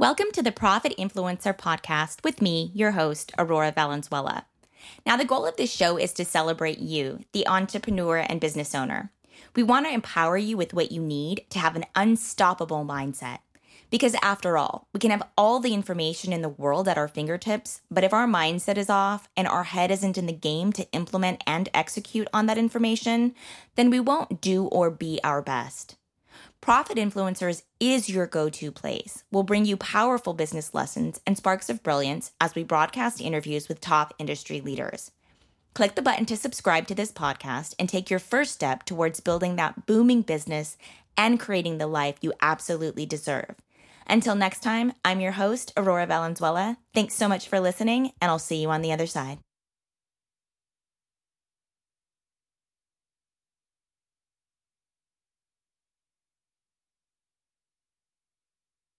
Welcome to the Profit Influencer Podcast with me, your host, Aurora Valenzuela. Now, the goal of this show is to celebrate you, the entrepreneur and business owner. We want to empower you with what you need to have an unstoppable mindset. Because after all, we can have all the information in the world at our fingertips, but if our mindset is off and our head isn't in the game to implement and execute on that information, then we won't do or be our best. Profit Influencers is your go to place. We'll bring you powerful business lessons and sparks of brilliance as we broadcast interviews with top industry leaders. Click the button to subscribe to this podcast and take your first step towards building that booming business and creating the life you absolutely deserve. Until next time, I'm your host, Aurora Valenzuela. Thanks so much for listening, and I'll see you on the other side.